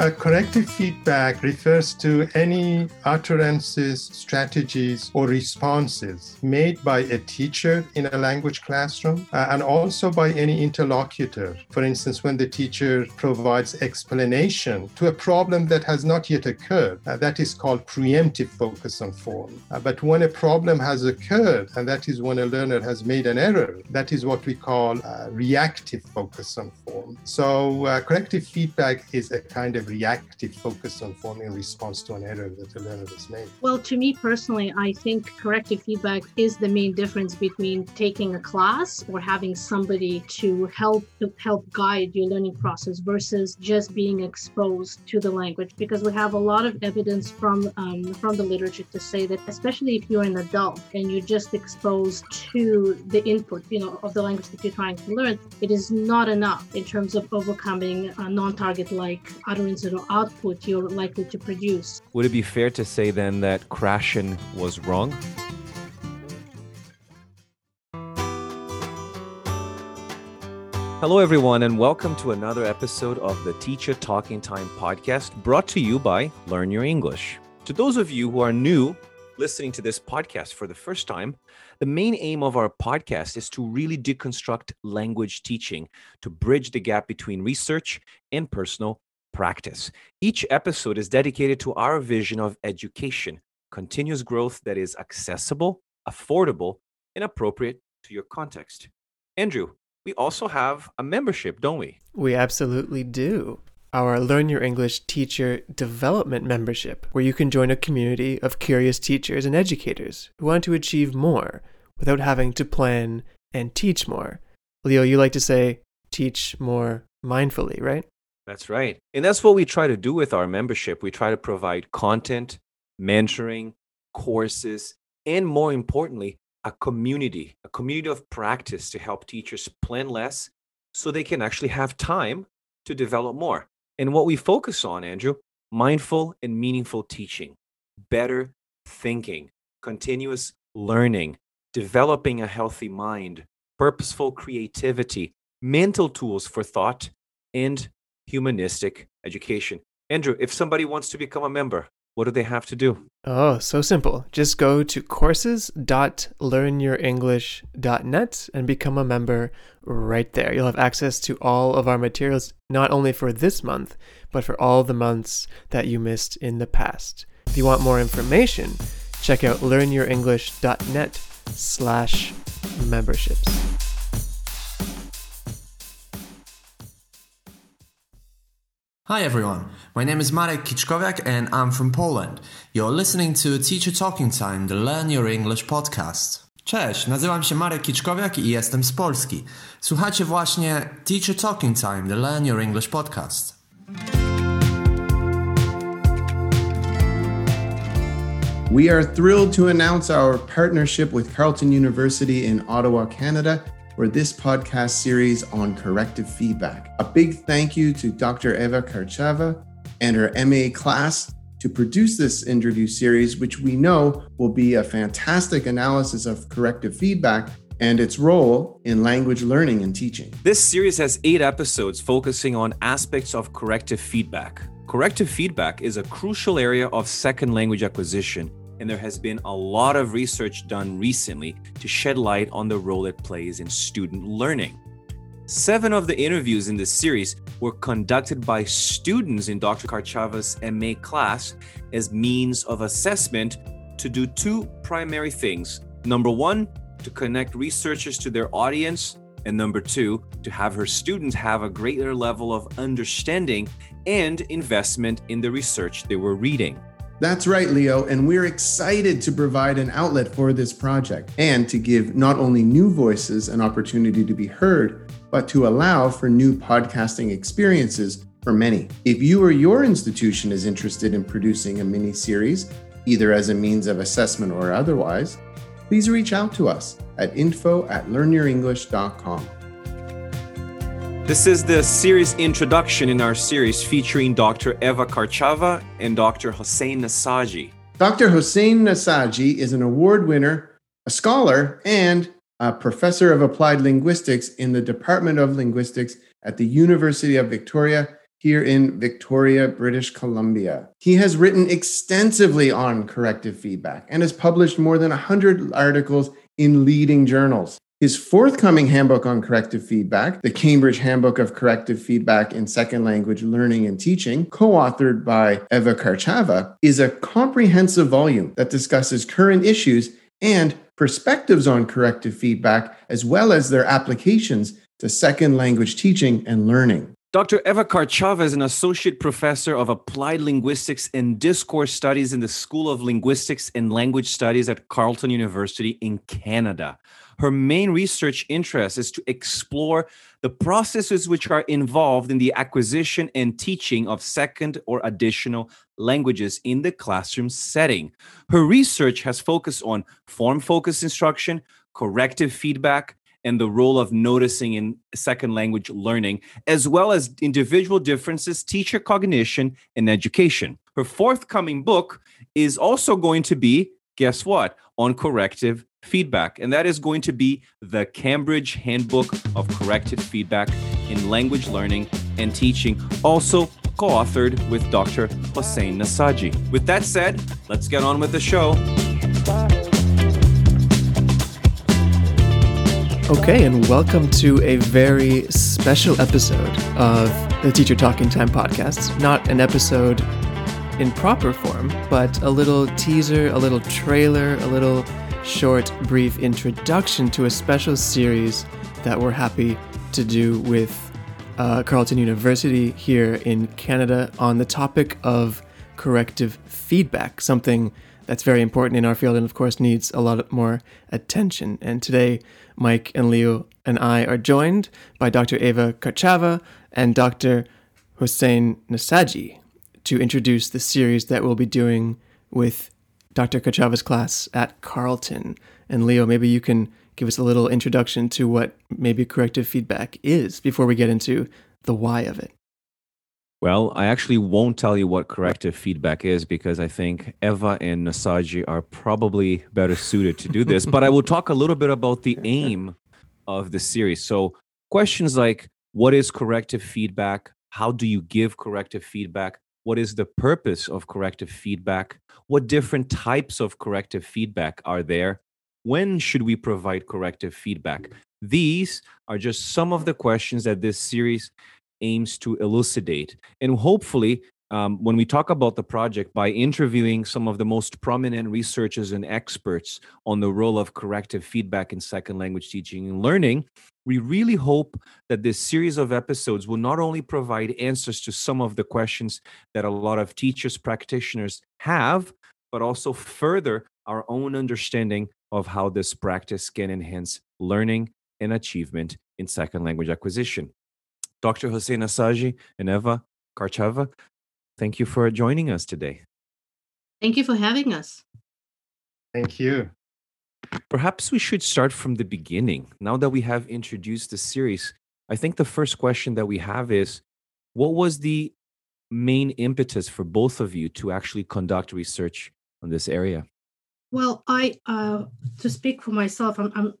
Uh, corrective feedback refers to any utterances, strategies, or responses made by a teacher in a language classroom uh, and also by any interlocutor. For instance, when the teacher provides explanation to a problem that has not yet occurred, uh, that is called preemptive focus on form. Uh, but when a problem has occurred, and that is when a learner has made an error, that is what we call uh, reactive focus on form. So, uh, corrective feedback is a kind of reactive focus on forming a response to an error that the learner has made. Well, to me personally, I think corrective feedback is the main difference between taking a class or having somebody to help to help guide your learning process versus just being exposed to the language. Because we have a lot of evidence from um, from the literature to say that, especially if you're an adult and you're just exposed to the input, you know, of the language that you're trying to learn, it is not enough in terms of overcoming non-target like utterance output you're likely to produce. Would it be fair to say then that Krashen was wrong? Hello, everyone, and welcome to another episode of the Teacher Talking Time podcast brought to you by Learn Your English. To those of you who are new listening to this podcast for the first time, the main aim of our podcast is to really deconstruct language teaching to bridge the gap between research and personal practice. Each episode is dedicated to our vision of education, continuous growth that is accessible, affordable, and appropriate to your context. Andrew, we also have a membership, don't we? We absolutely do. Our Learn Your English Teacher Development membership, where you can join a community of curious teachers and educators who want to achieve more without having to plan and teach more. Leo, you like to say teach more mindfully, right? That's right. And that's what we try to do with our membership. We try to provide content, mentoring, courses, and more importantly, a community, a community of practice to help teachers plan less so they can actually have time to develop more. And what we focus on, Andrew, mindful and meaningful teaching, better thinking, continuous learning, developing a healthy mind, purposeful creativity, mental tools for thought, and humanistic education. Andrew, if somebody wants to become a member, what do they have to do? Oh, so simple. Just go to courses.learnyourenglish.net and become a member right there. You'll have access to all of our materials, not only for this month, but for all the months that you missed in the past. If you want more information, check out learnyourenglish.net slash memberships. Hi everyone, my name is Marek Kiczkowiak and I'm from Poland. You're listening to Teacher Talking Time, the Learn Your English podcast. Cześć, nazywam się Marek Kiczkowiak i jestem z Polski. Słuchacie właśnie Teacher Talking Time, the Learn Your English podcast. We are thrilled to announce our partnership with Carleton University in Ottawa, Canada for this podcast series on corrective feedback. A big thank you to Dr. Eva Kartchava and her MA class to produce this interview series, which we know will be a fantastic analysis of corrective feedback and its role in language learning and teaching. This series has eight episodes focusing on aspects of corrective feedback. Corrective feedback is a crucial area of second language acquisition and there has been a lot of research done recently to shed light on the role it plays in student learning. Seven of the interviews in this series were conducted by students in Dr. Kartchava's MA class as means of assessment to do two primary things. Number one, to connect researchers to their audience, and number two, to have her students have a greater level of understanding and investment in the research they were reading. That's right, Leo, and we're excited to provide an outlet for this project and to give not only new voices an opportunity to be heard, but to allow for new podcasting experiences for many. If you or your institution is interested in producing a mini series, either as a means of assessment or otherwise, please reach out to us at info at learnyourenglish.com. This is the series introduction in our series featuring Dr. Eva Kartchava and Dr. Hossein Nassaji. Dr. Hossein Nassaji is an award winner, a scholar, and a professor of applied linguistics in the Department of Linguistics at the University of Victoria here in Victoria, British Columbia. He has written extensively on corrective feedback and has published more than 100 articles in leading journals. His forthcoming handbook on corrective feedback, the Cambridge Handbook of Corrective Feedback in Second Language Learning and Teaching, co authored by Eva Kartchava, is a comprehensive volume that discusses current issues and perspectives on corrective feedback, as well as their applications to second language teaching and learning. Dr. Eva Kartchava is an associate professor of applied linguistics and discourse studies in the School of Linguistics and Language Studies at Carleton University in Canada. Her main research interest is to explore the processes which are involved in the acquisition and teaching of second or additional languages in the classroom setting. Her research has focused on form focused instruction, corrective feedback, and the role of noticing in second language learning, as well as individual differences, teacher cognition, and education. Her forthcoming book is also going to be, guess what, on corrective feedback, and that is going to be the Cambridge Handbook of Corrective Feedback in Language Learning and Teaching, also co authored with Dr. Hossein Nassaji. With that said, let's get on with the show. Okay, and welcome to a very special episode of the Teacher Talking Time podcast. Not an episode in proper form, but a little teaser, a little trailer, a little short, brief introduction to a special series that we're happy to do with uh, Carleton University here in Canada on the topic of corrective feedback, something that's very important in our field and, of course, needs a lot more attention. And today, Mike and Leo and I are joined by Dr. Eva Kartchava and Dr. Hossein Nassaji to introduce the series that we'll be doing with Dr. Kartchava's class at Carleton. And Leo, maybe you can give us a little introduction to what maybe corrective feedback is before we get into the why of it. Well, I actually won't tell you what corrective feedback is because I think Eva and Nassaji are probably better suited to do this. but I will talk a little bit about the aim of the series. So, questions like what is corrective feedback? How do you give corrective feedback? What is the purpose of corrective feedback? What different types of corrective feedback are there? When should we provide corrective feedback? These are just some of the questions that this series aims to elucidate. And hopefully, um, when we talk about the project, by interviewing some of the most prominent researchers and experts on the role of corrective feedback in second language teaching and learning, we really hope that this series of episodes will not only provide answers to some of the questions that a lot of teachers, practitioners have, but also further our own understanding of how this practice can enhance learning and achievement in second language acquisition. Dr. Hossein Nassaji and Eva Kartchava, thank you for joining us today. Thank you for having us. Thank you. Perhaps we should start from the beginning. Now that we have introduced the series, I think the first question that we have is what was the main impetus for both of you to actually conduct research on this area? Well, I, uh, to speak for myself, I'm, I'm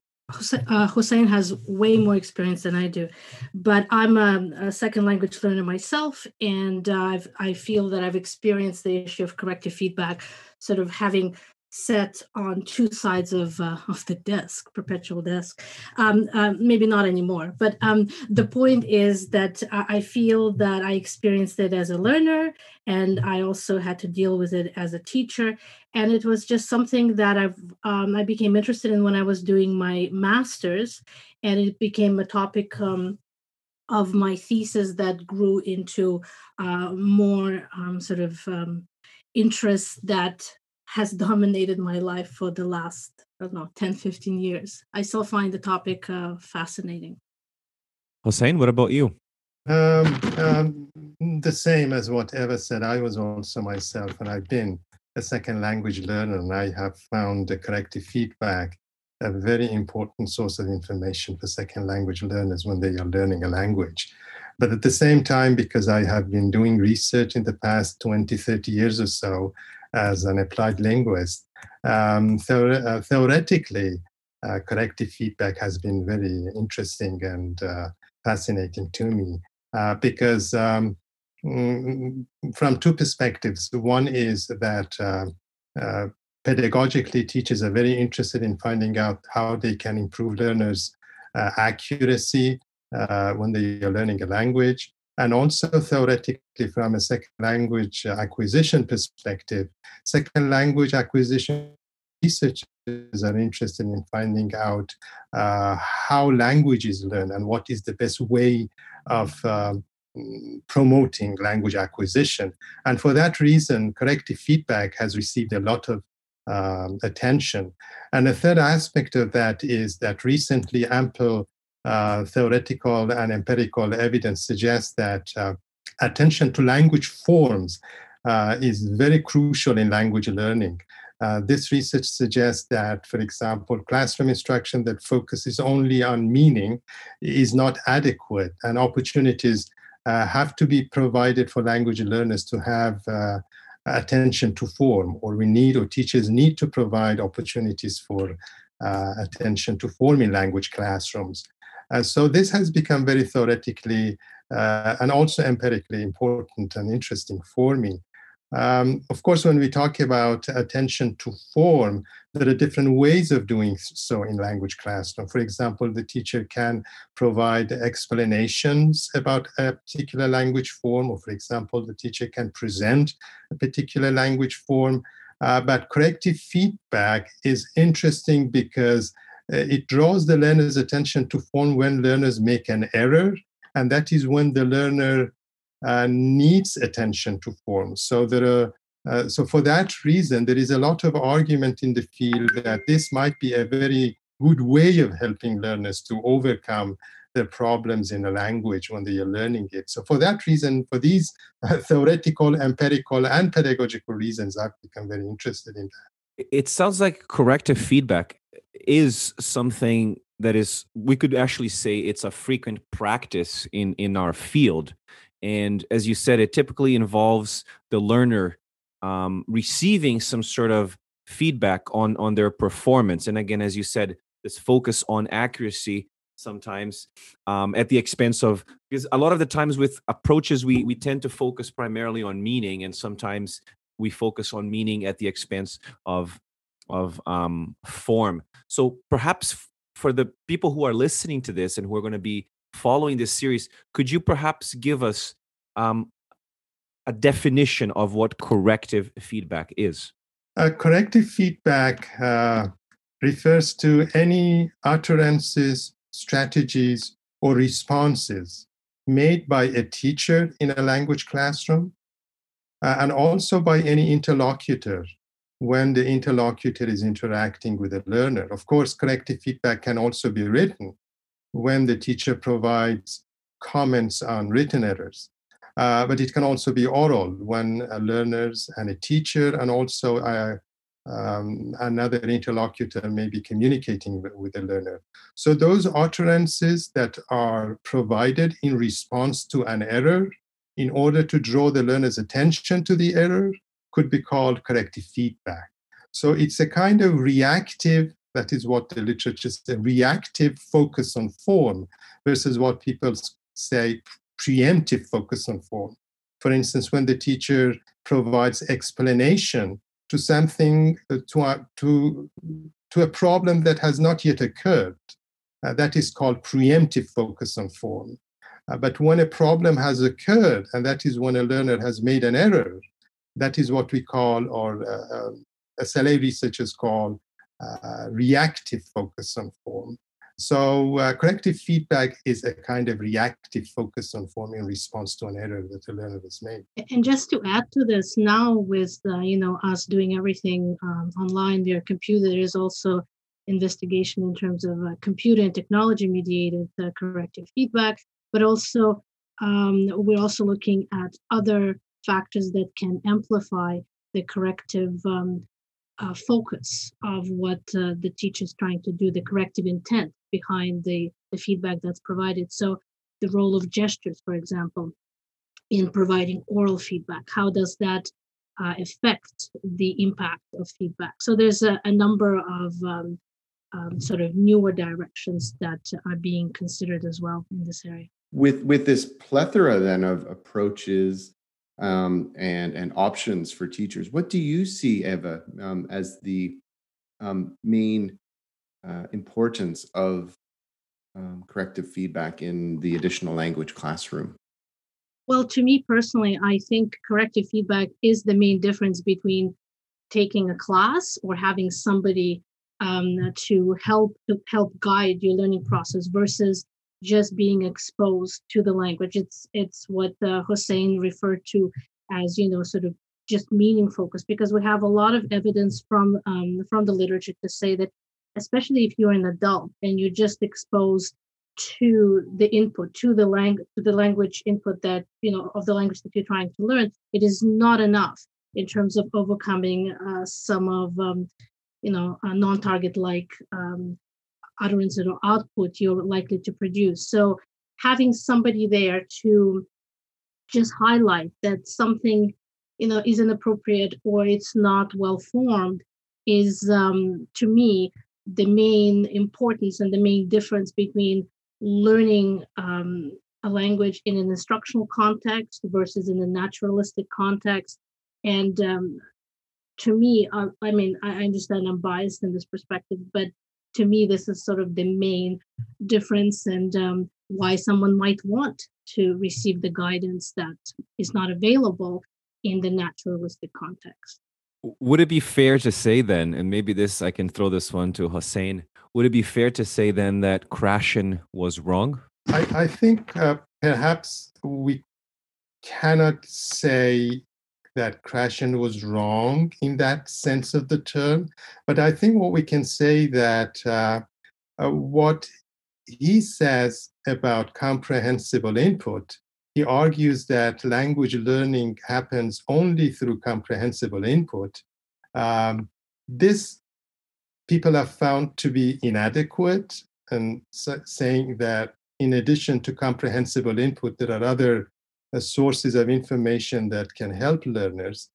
uh, Hossein has way more experience than I do, but I'm a, a second language learner myself, and uh, i feel that I've experienced the issue of corrective feedback, sort of having set on two sides of uh, of the desk, perpetual desk. Um, uh, maybe not anymore, but um, the point is that I feel that I experienced it as a learner, and I also had to deal with it as a teacher. And it was just something that I've um, I became interested in when I was doing my master's, and it became a topic um, of my thesis that grew into uh, more um, sort of um, interest that has dominated my life for the last, I don't know, 10, 15 years. I still find the topic uh, fascinating. Hossein, what about you? Um, um, the same as what Eva said. I was also myself, and I've been a second language learner, and I have found the corrective feedback a very important source of information for second language learners when they are learning a language. But at the same time, because I have been doing research in the past 20, 30 years or so as an applied linguist, um, uh, theoretically, uh, corrective feedback has been very interesting and uh, fascinating to me uh, because um, mm, from two perspectives. One is that uh, uh, pedagogically, teachers are very interested in finding out how they can improve learners' accuracy when they are learning a language. And also theoretically, from a second language acquisition perspective, second language acquisition researchers are interested in finding out uh, how languages learn and what is the best way of um, promoting language acquisition. And for that reason, corrective feedback has received a lot of um, attention. And the third aspect of that is that recently ample uh, theoretical and empirical evidence suggests that uh, attention to language forms uh, is very crucial in language learning. Uh, this research suggests that, for example, classroom instruction that focuses only on meaning is not adequate, and opportunities uh, have to be provided for language learners to have attention to form, or we need, or teachers need to provide opportunities for uh, attention to form in language classrooms. Uh, so this has become very theoretically uh, and also empirically important and interesting for me. Um, of course, when we talk about attention to form, there are different ways of doing so in language classroom. For example, the teacher can provide explanations about a particular language form, or for example, the teacher can present a particular language form. Uh, but corrective feedback is interesting because it draws the learner's attention to form when learners make an error, and that is when the learner uh, needs attention to form. So there are uh, so for that reason, there is a lot of argument in the field that this might be a very good way of helping learners to overcome their problems in a language when they are learning it. So for that reason, for these uh, theoretical, empirical, and pedagogical reasons, I've become very interested in that. It sounds like corrective feedback is something that is we could actually say it's a frequent practice in in our field and as you said, it typically involves the learner um, receiving some sort of feedback on on their performance. And again, as you said, this focus on accuracy sometimes um, at the expense of because a lot of the times with approaches we we tend to focus primarily on meaning and sometimes we focus on meaning at the expense of of um, form so perhaps for the people who are listening to this and who are going to be following this series, could you perhaps give us um, a definition of what corrective feedback is? Uh, corrective feedback uh, refers to any utterances, strategies, or responses made by a teacher in a language classroom uh, and also by any interlocutor when the interlocutor is interacting with a learner. Of course, corrective feedback can also be written when the teacher provides comments on written errors. Uh, but it can also be oral when learners and a teacher and also a, um, another interlocutor may be communicating with the learner. So those utterances that are provided in response to an error in order to draw the learner's attention to the error could be called corrective feedback. So it's a kind of reactive that is what the literature says, reactive focus on form versus what people say preemptive focus on form. For instance, when the teacher provides explanation to something, uh, to, a, to, to a problem that has not yet occurred, uh, that is called preemptive focus on form. Uh, but when a problem has occurred, and that is when a learner has made an error, that is what we call, or uh, SLA um, researchers call, uh, reactive focus on form. So uh, corrective feedback is a kind of reactive focus on form in response to an error that the learner has made. And just to add to this, now with uh, you know us doing everything um, online via computer, there is also investigation in terms of uh, computer and technology mediated uh, corrective feedback, but also um, we're also looking at other factors that can amplify the corrective um, uh, focus of what uh, the teacher is trying to do, the corrective intent behind the, the feedback that's provided. So, the role of gestures, for example, in providing oral feedback, how does that uh, affect the impact of feedback? So, there's a, a number of um, um, sort of newer directions that are being considered as well in this area. With with this plethora then of approaches um, and and options for teachers. What do you see, Eva, um, as the um, main uh, importance of um, corrective feedback in the additional language classroom? Well, to me personally, I think corrective feedback is the main difference between taking a class or having somebody um, to help to help guide your learning process versus just being exposed to the language. It's it's what uh, referred to as you know sort of just meaning focus because we have a lot of evidence from um, from the literature to say that especially if you're an adult and you're just exposed to the input to the language to the language input that you know of the language that you're trying to learn it is not enough in terms of overcoming uh, some of um, you know non-target like um, utterances or output you're likely to produce. So having somebody there to just highlight that something you know is inappropriate or it's not well formed is um, to me the main importance and the main difference between learning um, a language in an instructional context versus in a naturalistic context and um, to me i mean I understand i'm biased in this perspective but to me, this is sort of the main difference and um, why someone might want to receive the guidance that is not available in the naturalistic context. Would it be fair to say then, and maybe this I can throw this one to Hossein, would it be fair to say then that Krashen was wrong? I, I think uh, perhaps we cannot say that Krashen was wrong in that sense of the term. But I think what we can say that uh, uh, what he says about comprehensible input, he argues that language learning happens only through comprehensible input. Um, this people have found to be inadequate and saying that in addition to comprehensible input, there are other sources of information that can help learners.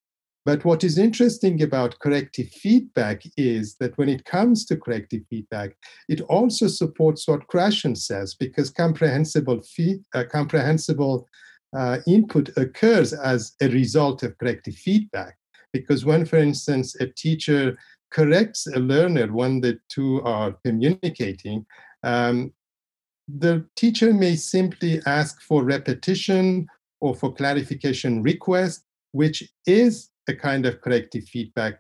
But what is interesting about corrective feedback is that when it comes to corrective feedback, it also supports what Krashen says because comprehensible, fee- uh, comprehensible uh, input occurs as a result of corrective feedback. Because when, for instance, a teacher corrects a learner when the two are communicating, um, the teacher may simply ask for repetition or for clarification request, which is a kind of corrective feedback,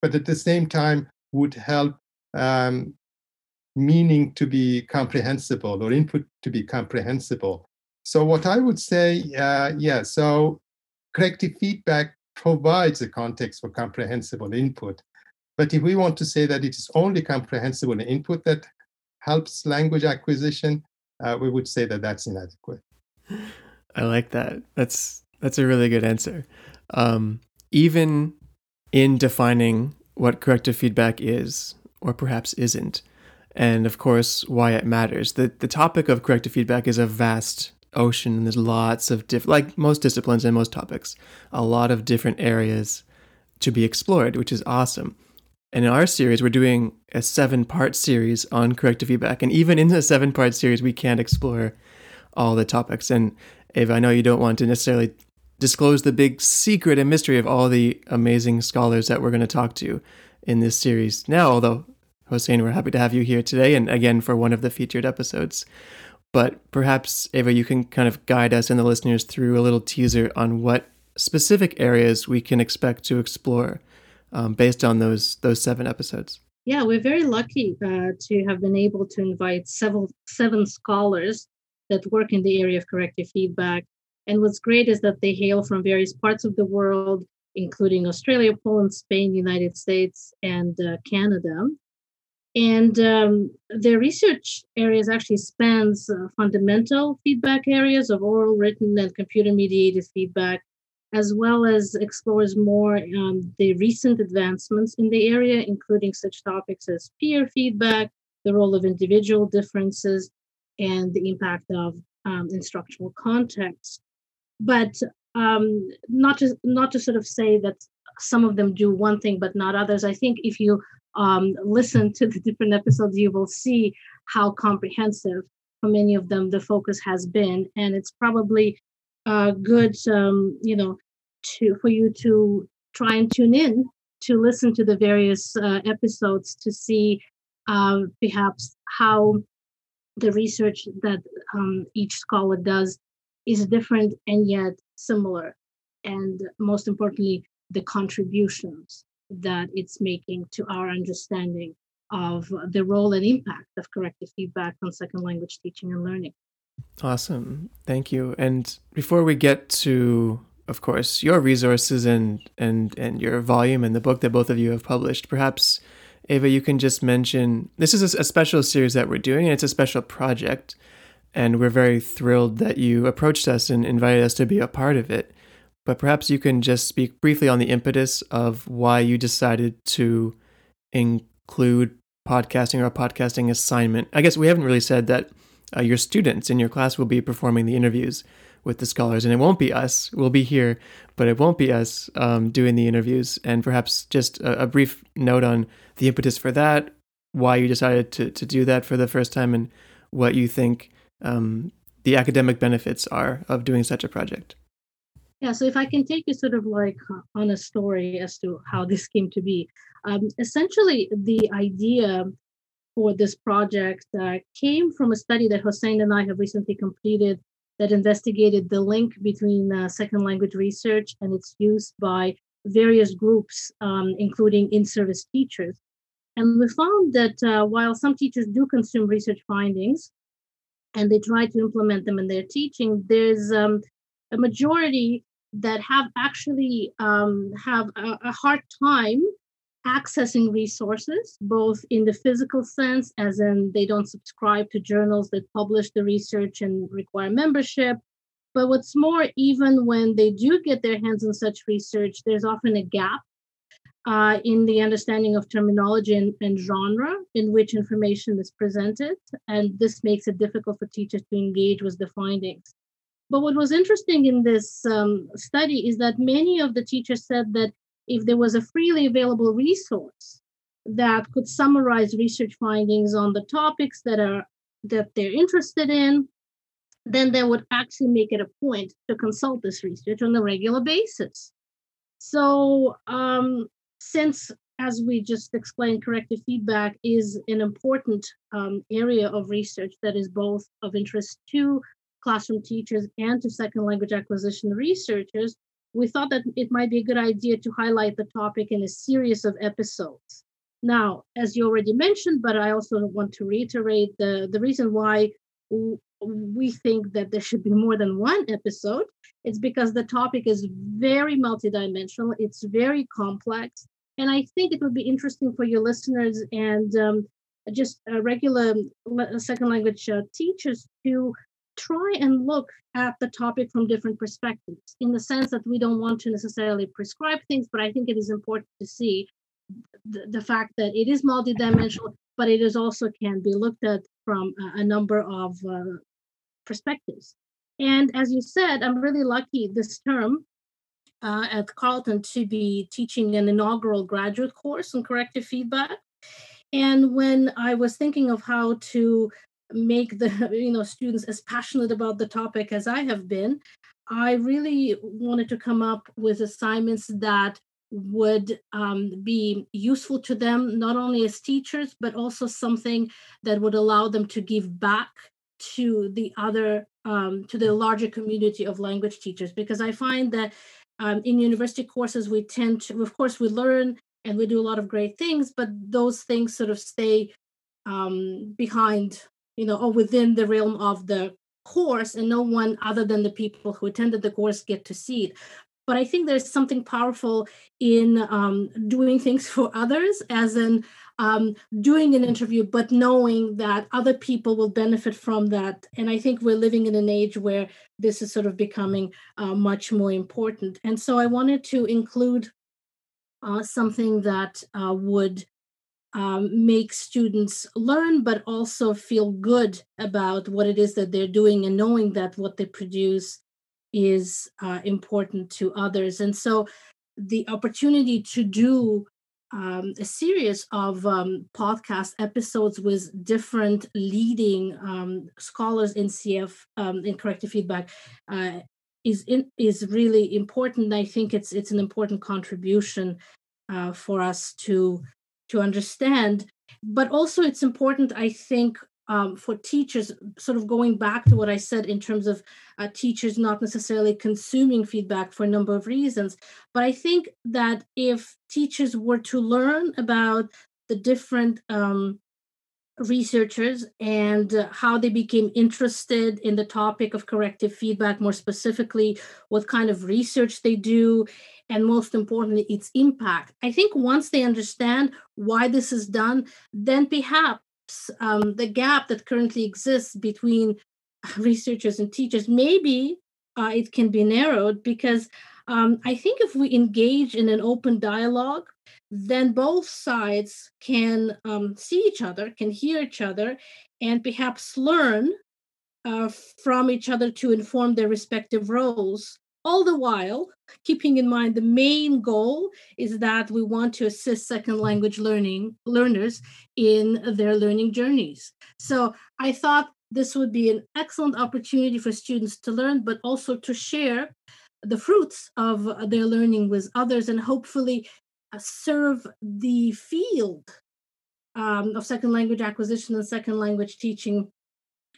but at the same time would help um, meaning to be comprehensible or input to be comprehensible. So, what I would say, uh, yeah, so corrective feedback provides a context for comprehensible input. But if we want to say that it is only comprehensible input that helps language acquisition, uh, we would say that that's inadequate. I like that. That's that's a really good answer. Um, even in defining what corrective feedback is, or perhaps isn't, and of course why it matters. The the topic of corrective feedback is a vast ocean, and there's lots of different, like most disciplines and most topics, a lot of different areas to be explored, which is awesome. And in our series, we're doing a seven part series on corrective feedback. And even in the seven part series, we can't explore all the topics. And Eva, I know you don't want to necessarily disclose the big secret and mystery of all the amazing scholars that we're going to talk to in this series now, although, Hossein, we're happy to have you here today and again for one of the featured episodes. But perhaps, Ava, you can kind of guide us and the listeners through a little teaser on what specific areas we can expect to explore um, based on those those seven episodes. Yeah, we're very lucky uh, to have been able to invite several seven scholars that work in the area of corrective feedback. And what's great is that they hail from various parts of the world, including Australia, Poland, Spain, United States, and uh, Canada. And um, their research areas actually spans uh, fundamental feedback areas of oral, written, and computer-mediated feedback, as well as explores more um, the recent advancements in the area, including such topics as peer feedback, the role of individual differences, and the impact of um, instructional context. But um, not to not to sort of say that some of them do one thing but not others. I think if you um, listen to the different episodes, you will see how comprehensive for many of them the focus has been, and it's probably uh, good, um, you know, to for you to try and tune in to listen to the various uh, episodes to see uh, perhaps how the research that um, each scholar does is different and yet similar and most importantly the contributions that it's making to our understanding of the role and impact of corrective feedback on second language teaching and learning awesome thank you and before we get to of course, your resources and and and your volume and the book that both of you have published. Perhaps, Ava, you can just mention this is a, special series that we're doing, and it's a special project, and we're very thrilled that you approached us and invited us to be a part of it. But perhaps you can just speak briefly on the impetus of why you decided to include podcasting or a podcasting assignment. I guess we haven't really said that uh, your students in your class will be performing the interviews with the scholars, and it won't be us. We'll be here, but it won't be us um, doing the interviews. And perhaps just a, a, brief note on the impetus for that, why you decided to to do that for the first time, and what you think um, the academic benefits are of doing such a project. Yeah, so if I can take you sort of like on a story as to how this came to be. Um, essentially, the idea for this project uh, came from a study that Hossein and I have recently completed that investigated the link between uh, second language research and its use by various groups, um, including in service teachers. And we found that uh, while some teachers do consume research findings and they try to implement them in their teaching, there's um, a majority that have actually um, have a, a hard time accessing resources, both in the physical sense, as in they don't subscribe to journals that publish the research and require membership. But what's more, even when they do get their hands on such research, there's often a gap uh, in the understanding of terminology and, and, genre in which information is presented. And this makes it difficult for teachers to engage with the findings. But what was interesting in this um, study is that many of the teachers said that if there was a freely available resource that could summarize research findings on the topics that are that they're interested in then they would actually make it a point to consult this research on a regular basis. So um, since as we just explained corrective feedback is an important um, area of research that is both of interest to classroom teachers and to second language acquisition researchers we thought that it might be a good idea to highlight the topic in a series of episodes. Now, as you already mentioned, but I also want to reiterate the, the reason why we think that there should be more than one episode. It's because the topic is very multidimensional, it's very complex. And I think it would be interesting for your listeners and um, just regular second language uh, teachers to try and look at the topic from different perspectives in the sense that we don't want to necessarily prescribe things, but I think it is important to see the, the fact that it is multidimensional, but it is also can be looked at from a, a number of uh, perspectives. And as you said, I'm really lucky this term uh, at Carleton to be teaching an inaugural graduate course on corrective feedback. And when I was thinking of how to make the you know students as passionate about the topic as I have been, I really wanted to come up with assignments that would um, be useful to them not only as teachers but also something that would allow them to give back to the other um, to the larger community of language teachers. Because i find that um, in university courses we tend to of course we learn and we do a lot of great things but those things sort of stay um, behind you know or within the realm of the course and no one other than the people who attended the course get to see it. But i think there's something powerful in um, doing things for others as in um, doing an interview but knowing that other people will benefit from that. And i think we're living in an age where this is sort of becoming uh, much more important. And so i wanted to include uh, something that uh, would um, make students learn, but also feel good about what it is that they're doing and knowing that what they produce is uh, important to others. And so the opportunity to do um, a series of um, podcast episodes with different leading um, scholars in CF um, in corrective feedback uh, is in, is really important. I think it's it's an important contribution uh, for us to to understand. But also, it's important, I think, um, for teachers, sort of going back to what I said in terms of uh, teachers not necessarily consuming feedback for a number of reasons. But I think that if teachers were to learn about the different um, researchers and uh, how they became interested in the topic of corrective feedback, more specifically, what kind of research they do, and most importantly, its impact. I think once they understand why this is done, then perhaps um, the gap that currently exists between researchers and teachers, maybe uh, it can be narrowed because um, I think if we engage in an open dialogue, then both sides can um, see each other, can hear each other, and perhaps learn uh, from each other to inform their respective roles all the while keeping in mind the main goal is that we want to assist second language learning learners in their learning journeys. So i thought this would be an excellent opportunity for students to learn but also to share the fruits of their learning with others and hopefully serve the field um, of second language acquisition and second language teaching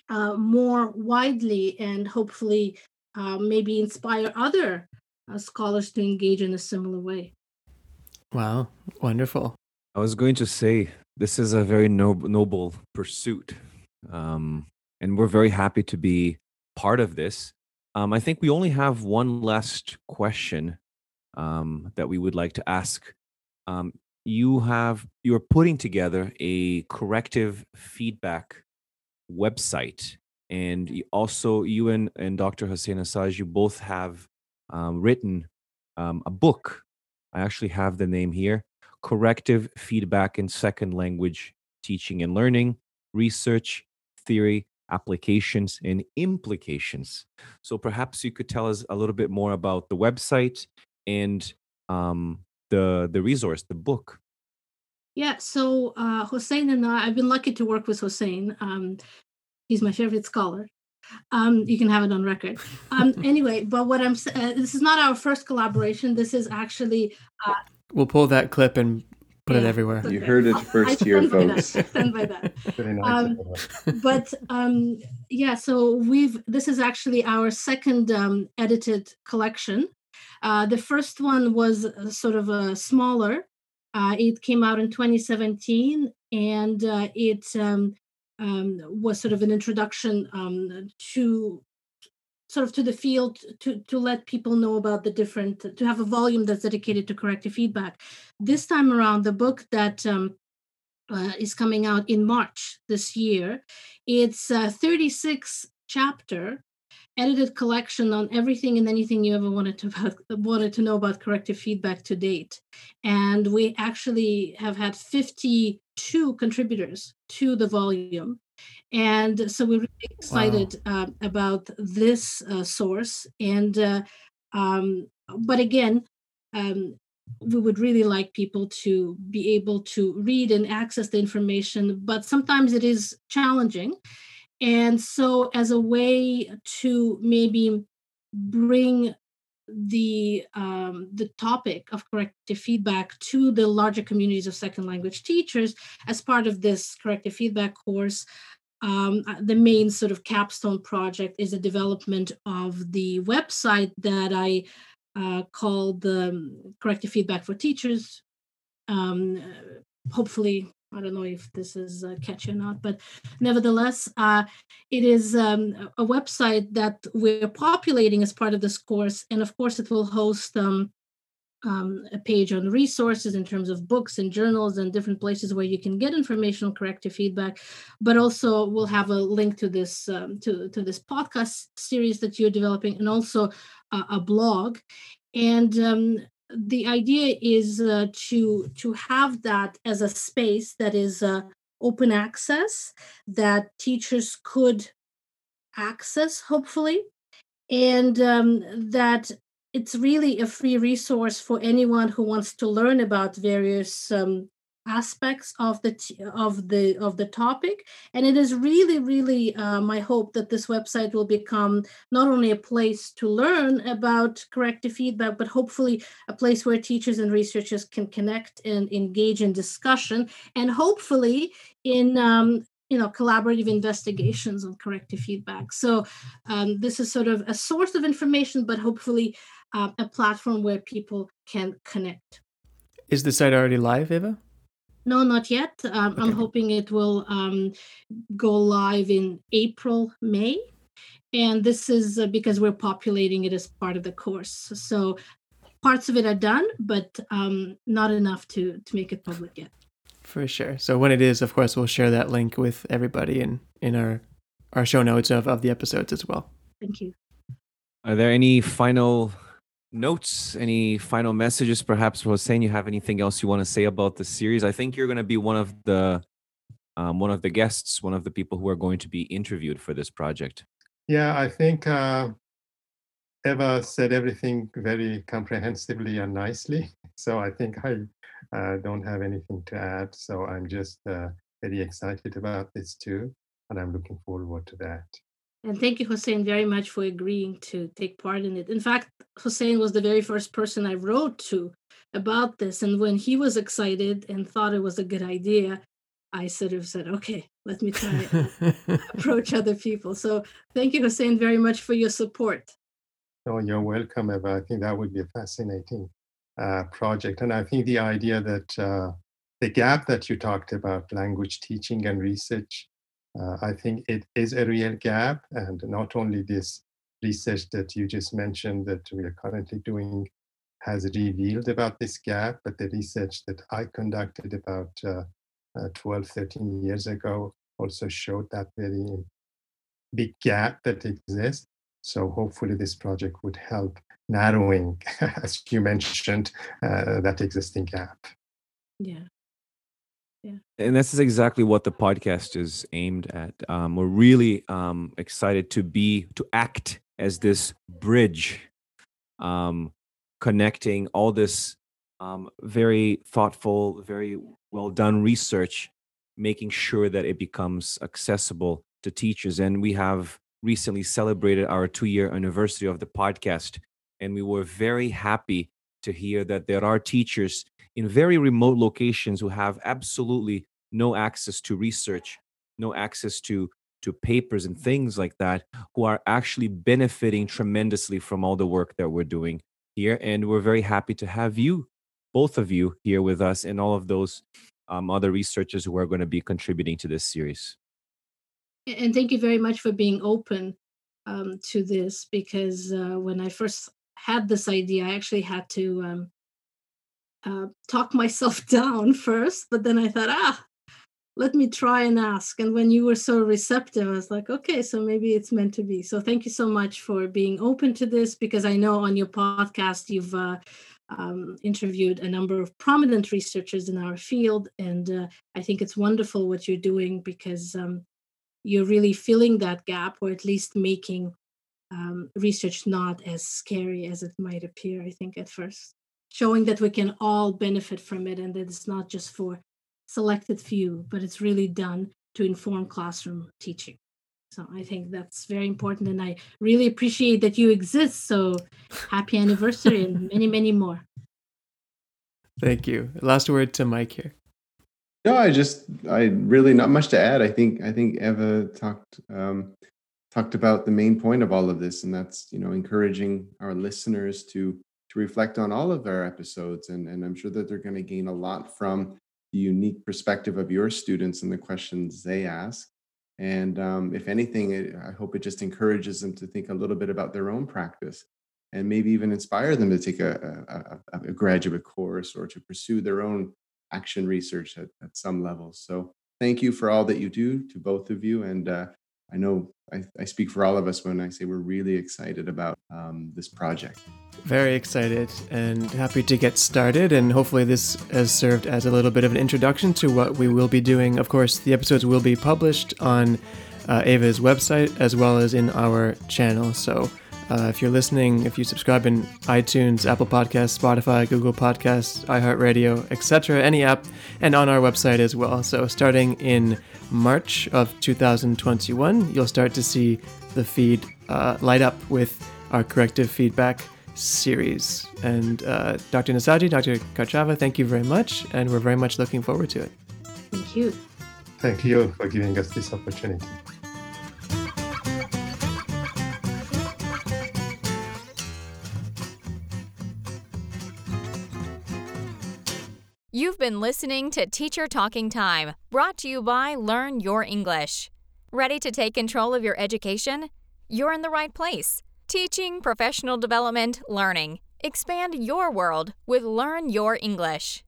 uh, more widely and hopefully uh, maybe inspire other uh, scholars to engage in a similar way. Wow, wonderful. I was going to say this is a very noble, noble pursuit, um, and we're very happy to be part of this. Um, I think we only have one last question um, that we would like to ask. Um, you have you are putting together a corrective feedback website and also you and, and Dr. Hossein Nassaji, you both have um, written um, a book. I actually have the name here Corrective Feedback in Second Language Teaching and Learning, Research, Theory, Applications, and Implications. So perhaps you could tell us a little bit more about the website and um, the, the resource, the book. Yeah, so uh, Hossein and I, I've been lucky to work with Hossein. Um, He's my favorite scholar. Um, you can have it on record. Um, anyway, but what I'm uh, this is not our first collaboration. This is actually. Uh, we'll pull that clip and put yeah, it everywhere. Okay. You heard it first here, folks. By that. by that. Um, but um, yeah, so we've this is actually our second um, edited collection. Uh, the first one was uh, sort of a smaller. Uh, it came out in 2017, and uh, it um, um, was sort of an introduction um, to sort of to the field to to let people know about the different to have a volume that's dedicated to corrective feedback this time around the book that um, uh, is coming out in march this year it's a 36 chapter edited collection on everything and anything you ever wanted to wanted to know about corrective feedback to date and we actually have had 52 contributors to the volume. And so we're really excited wow. uh, about this uh, source. And uh, um, but again, um, we would really like people to be able to read and access the information, but sometimes it is challenging. And so, as a way to maybe bring the um, the topic of corrective feedback to the larger communities of second language teachers as part of this corrective feedback course. Um, uh, the main sort of capstone project is the development of the website that I uh, called the um, corrective feedback for teachers um, hopefully I don't know if this is uh, catchy or not, but nevertheless, uh, it is um, a website that we're populating as part of this course. And of course, it will host um, um, a page on resources in terms of books and journals and different places where you can get information, corrective feedback. But also, we'll have a link to this um, to to this podcast series that you're developing, and also uh, a blog. And um, the idea is uh, to to have that as a space that is uh, open access that teachers could access hopefully and um, that it's really a free resource for anyone who wants to learn about various um, aspects of the of the of the topic and it is really really uh, my hope that this website will become not only a place to learn about corrective feedback but hopefully a place where teachers and researchers can connect and engage in discussion and hopefully in um, you know collaborative investigations on corrective feedback. So um, this is sort of a source of information but hopefully uh, a platform where people can connect. Is the site already live eva no, not yet. Um, okay. I'm hoping it will um, go live in April, May. And this is uh, because we're populating it as part of the course. So parts of it are done, but um, not enough to, to make it public yet. For sure. So when it is, of course, we'll share that link with everybody in, in our, our show notes of, of the episodes as well. Thank you. Are there any final notes, any final messages? Perhaps, Hossein, you have anything else you want to say about the series? I think you're going to be one of the um, one of the guests, one of the people who are going to be interviewed for this project. Yeah, I think uh, Eva said everything very comprehensively and nicely. So I think I uh, don't have anything to add. So I'm just uh, very excited about this too, and I'm looking forward to that. And thank you, Hossein, very much for agreeing to take part in it. In fact, Hossein was the very first person I wrote to about this. And when he was excited and thought it was a good idea, I sort of said, okay, let me try approach other people. So thank you, Hossein, very much for your support. Oh, you're welcome, Eva. I think that would be a fascinating uh, project. And I think the idea that uh, the gap that you talked about, language teaching and research, uh, I think it is a real gap, and not only this research that you just mentioned that we are currently doing has revealed about this gap, but the research that I conducted about uh, uh, 12, 13 years ago also showed that very big gap that exists. So hopefully this project would help narrowing, as you mentioned, uh, that existing gap. Yeah. Yeah. And this is exactly what the podcast is aimed at. Um, we're really um, excited to be, to act as this bridge um, connecting all this um, very thoughtful, very well done research, making sure that it becomes accessible to teachers. And we have recently celebrated our two year anniversary of the podcast. And we were very happy to hear that there are teachers in very remote locations who have absolutely no access to research, no access to to papers and things like that who are actually benefiting tremendously from all the work that we're doing here. And we're very happy to have you both of you here with us and all of those um, other researchers who are going to be contributing to this series. And thank you very much for being open um, to this because uh, when i first had this idea i actually had to um, uh, talk myself down first, but then I thought, ah, let me try and ask. And when you were so receptive, I was like, okay, so maybe it's meant to be. So thank you so much for being open to this because I know on your podcast you've uh, um, interviewed a number of prominent researchers in our field. And uh, I think it's wonderful what you're doing because um, you're really filling that gap or at least making um, research not as scary as it might appear, I think, at first showing that we can all benefit from it and that it's not just for selected few, but it's really done to inform classroom teaching. So I think that's very important, and I really appreciate that you exist. So happy anniversary and many, many more. Thank you. Last word to Mike here. No, I just, I really not much to add. I think, I think Eva talked um, talked about the main point of all of this, and that's you know encouraging our listeners to to reflect on all of our episodes. And, and I'm sure that they're going to gain a lot from the unique perspective of your students and the questions they ask. And um, if anything, it, I hope it just encourages them to think a little bit about their own practice and maybe even inspire them to take a, a, a graduate course or to pursue their own action research at, at some level. So thank you for all that you do to both of you. And uh, I know I, I, speak for all of us when I say we're really excited about um, this project. Very excited and happy to get started. And hopefully, this has served as a little bit of an introduction to what we will be doing. Of course, the episodes will be published on uh, Ava's website as well as in our channel. So, uh, if you're listening, if you subscribe in iTunes, Apple Podcasts, Spotify, Google Podcasts, iHeartRadio, etc., any app, and on our website as well. So, starting in March of 2021, you'll start to see the feed uh, light up with our corrective feedback series. And uh, Dr. Nassaji, Dr. Kartchava, thank you very much, and we're very much looking forward to it. Thank you. Thank you for giving us this opportunity. You've been listening to Teacher Talking Time, brought to you by Learn Your English. Ready to take control of your education? You're in the right place. Teaching, professional development, learning. Expand your world with Learn Your English.